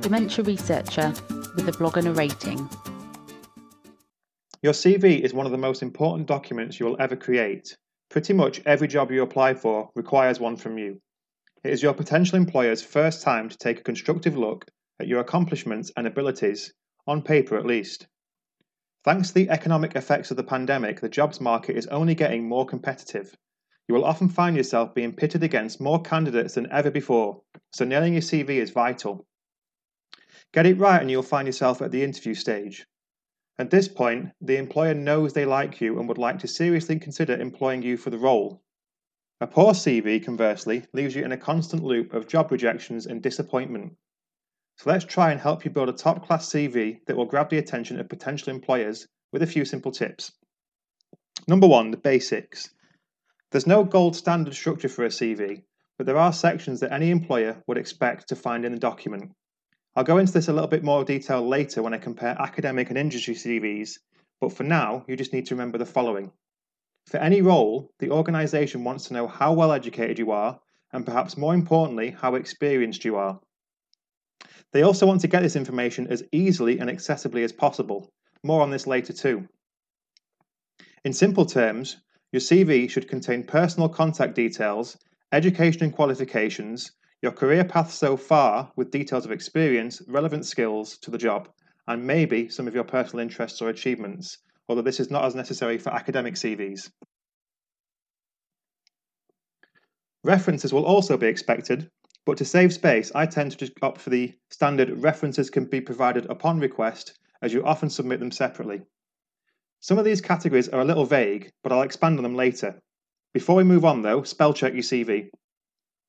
dementia researcher with a blog and a rating. Your CV is one of the most important documents you will ever create. Pretty much every job you apply for requires one from you. It is your potential employer's first time to take a constructive look at your accomplishments and abilities, on paper at least. Thanks to the economic effects of the pandemic, the jobs market is only getting more competitive. You will often find yourself being pitted against more candidates than ever before, so nailing your CV is vital. Get it right and you'll find yourself at the interview stage. At this point, the employer knows they like you and would like to seriously consider employing you for the role. A poor CV, conversely, leaves you in a constant loop of job rejections and disappointment. So let's try and help you build a top class CV that will grab the attention of potential employers with a few simple tips. Number one, the basics. There's no gold standard structure for a CV, but there are sections that any employer would expect to find in the document. I'll go into this a little bit more detail later when I compare academic and industry CVs, but for now, you just need to remember the following. For any role, the organisation wants to know how well educated you are, and perhaps more importantly, how experienced you are. They also want to get this information as easily and accessibly as possible. More on this later too. In simple terms, your CV should contain personal contact details, education and qualifications, your career path so far with details of experience, relevant skills to the job, and maybe some of your personal interests or achievements, although this is not as necessary for academic CVs. References will also be expected, but to save space, I tend to just opt for the standard references can be provided upon request, as you often submit them separately. Some of these categories are a little vague, but I'll expand on them later. Before we move on, though, spell check your CV.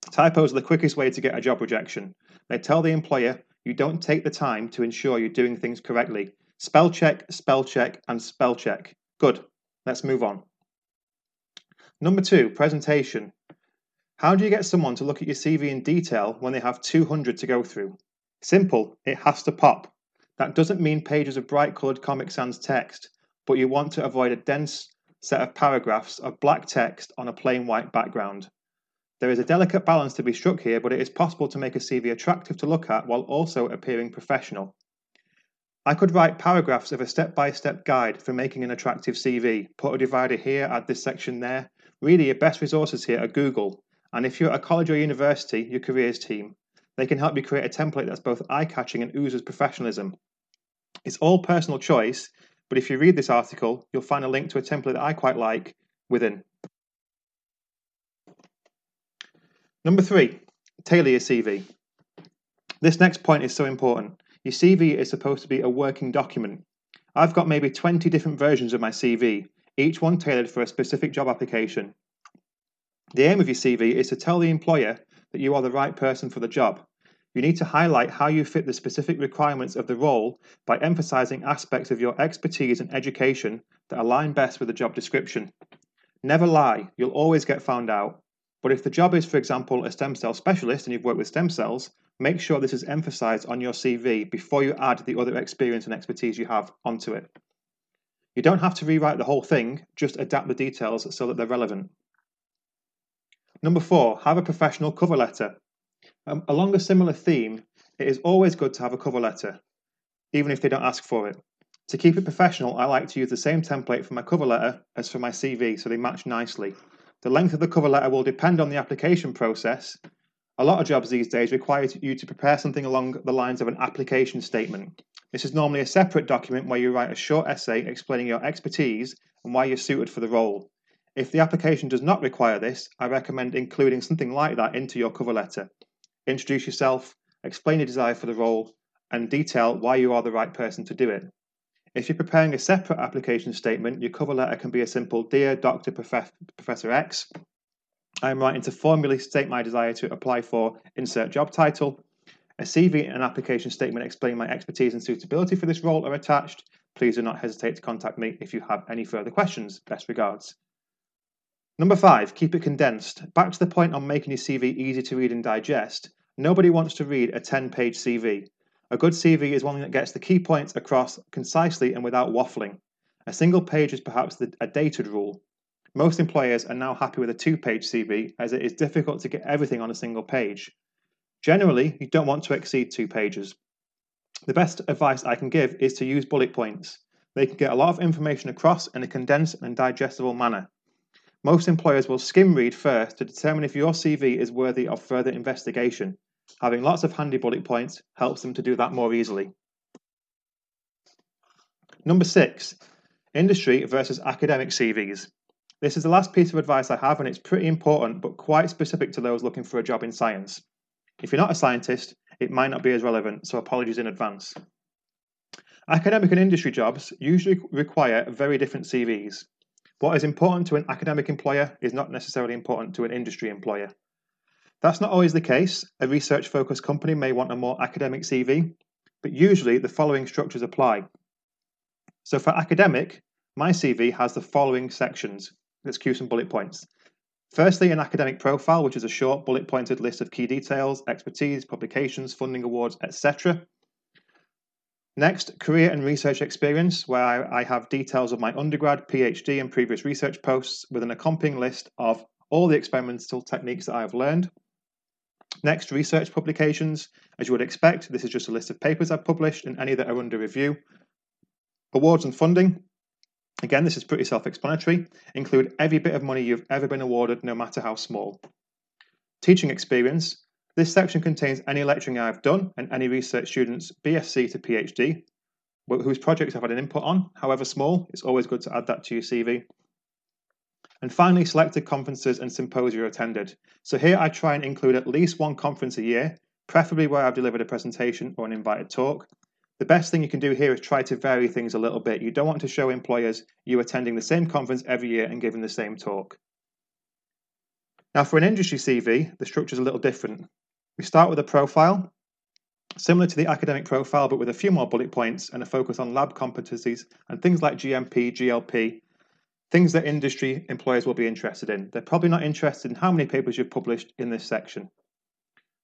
Typos are the quickest way to get a job rejection. They tell the employer you don't take the time to ensure you're doing things correctly. Spell check, spell check, and spell check. Good. Let's move on. Number two, presentation. How do you get someone to look at your CV in detail when they have 200 to go through? Simple, it has to pop. That doesn't mean pages of bright coloured Comic Sans text, but you want to avoid a dense set of paragraphs of black text on a plain white background. There is a delicate balance to be struck here, but it is possible to make a CV attractive to look at while also appearing professional. I could write paragraphs of a step by step guide for making an attractive CV, put a divider here, add this section there. Really, your best resources here are Google, and if you're at a college or university, your careers team. They can help you create a template that's both eye catching and oozes professionalism. It's all personal choice, but if you read this article, you'll find a link to a template that I quite like within. Number three, tailor your CV. This next point is so important. Your CV is supposed to be a working document. I've got maybe 20 different versions of my CV, each one tailored for a specific job application. The aim of your CV is to tell the employer that you are the right person for the job. You need to highlight how you fit the specific requirements of the role by emphasizing aspects of your expertise and education that align best with the job description. Never lie, you'll always get found out. But if the job is, for example, a stem cell specialist and you've worked with stem cells, make sure this is emphasized on your CV before you add the other experience and expertise you have onto it. You don't have to rewrite the whole thing, just adapt the details so that they're relevant. Number four, have a professional cover letter. Um, along a similar theme, it is always good to have a cover letter, even if they don't ask for it. To keep it professional, I like to use the same template for my cover letter as for my CV so they match nicely. The length of the cover letter will depend on the application process. A lot of jobs these days require you to prepare something along the lines of an application statement. This is normally a separate document where you write a short essay explaining your expertise and why you're suited for the role. If the application does not require this, I recommend including something like that into your cover letter. Introduce yourself, explain your desire for the role, and detail why you are the right person to do it. If you're preparing a separate application statement, your cover letter can be a simple Dear Dr. Prof- Professor X, I am writing to formally state my desire to apply for insert job title. A CV and application statement explaining my expertise and suitability for this role are attached. Please do not hesitate to contact me if you have any further questions. Best regards. Number five, keep it condensed. Back to the point on making your CV easy to read and digest. Nobody wants to read a 10 page CV. A good CV is one that gets the key points across concisely and without waffling. A single page is perhaps the, a dated rule. Most employers are now happy with a two page CV as it is difficult to get everything on a single page. Generally, you don't want to exceed two pages. The best advice I can give is to use bullet points. They can get a lot of information across in a condensed and digestible manner. Most employers will skim read first to determine if your CV is worthy of further investigation. Having lots of handy bullet points helps them to do that more easily. Number six, industry versus academic CVs. This is the last piece of advice I have, and it's pretty important, but quite specific to those looking for a job in science. If you're not a scientist, it might not be as relevant, so apologies in advance. Academic and industry jobs usually require very different CVs. What is important to an academic employer is not necessarily important to an industry employer. That's not always the case. A research focused company may want a more academic CV, but usually the following structures apply. So for academic, my CV has the following sections let's cue some bullet points. Firstly, an academic profile, which is a short bullet pointed list of key details, expertise, publications, funding awards, etc. Next, career and research experience, where I, have details of my undergrad, PhD, and previous research posts with an accompanying list of all the experimental techniques that I have learned. Next, research publications. As you would expect, this is just a list of papers I've published and any that are under review. Awards and funding. Again, this is pretty self explanatory. Include every bit of money you've ever been awarded, no matter how small. Teaching experience. This section contains any lecturing I've done and any research students, BSc to PhD, whose projects I've had an input on, however small. It's always good to add that to your CV. And finally, selected conferences and symposia attended. So here I try and include at least one conference a year, preferably where I've delivered a presentation or an invited talk, the best thing you can do here is try to vary things a little bit. You don't want to show employers you attending the same conference every year and giving the same talk. Now, for an industry CV, the structure is a little different. We start with a profile, similar to the academic profile, but with a few more bullet points and a focus on lab competencies and things like GMP, GLP, things that industry employers will be interested in. They're probably not interested in how many papers you've published in this section.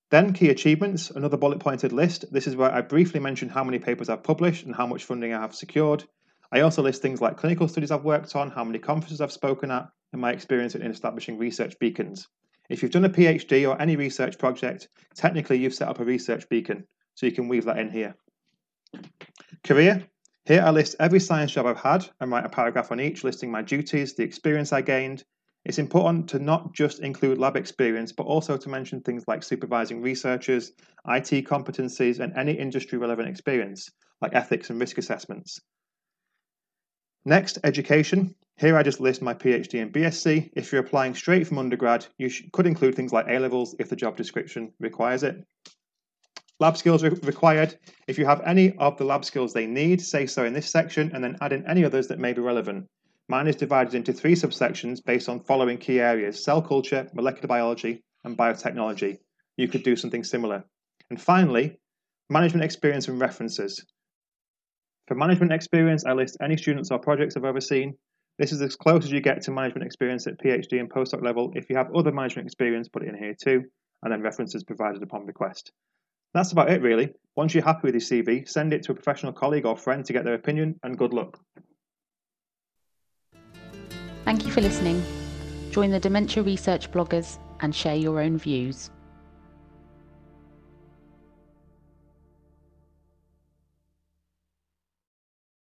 Then key achievements, another bullet pointed list. This is where I briefly mention how many papers I've published and how much funding I have secured. I also list things like clinical studies I've worked on, how many conferences I've spoken at, and my experience in establishing research beacons. If you've done a PhD or any research project, technically you've set up a research beacon, so you can weave that in here. Career. Here I list every science job I've had and write a paragraph on each listing my duties, the experience I gained, it's important to not just include lab experience, but also to mention things like supervising researchers, IT competencies, and any industry relevant experience, like ethics and risk assessments. Next, education. Here I just list my PhD and BSc. If you're applying straight from undergrad, you could include things like A levels if the job description requires it. Lab skills re required. If you have any of the lab skills they need, say so in this section and then add in any others that may be relevant. Mine is divided into three subsections based on following key areas cell culture, molecular biology, and biotechnology. You could do something similar. And finally, management experience and references. For management experience, I list any students or projects I've overseen. This is as close as you get to management experience at PhD and postdoc level. If you have other management experience, put it in here too, and then references provided upon request. That's about it, really. Once you're happy with your CV, send it to a professional colleague or friend to get their opinion, and good luck. Thank you for listening. Join the dementia research bloggers and share your own views.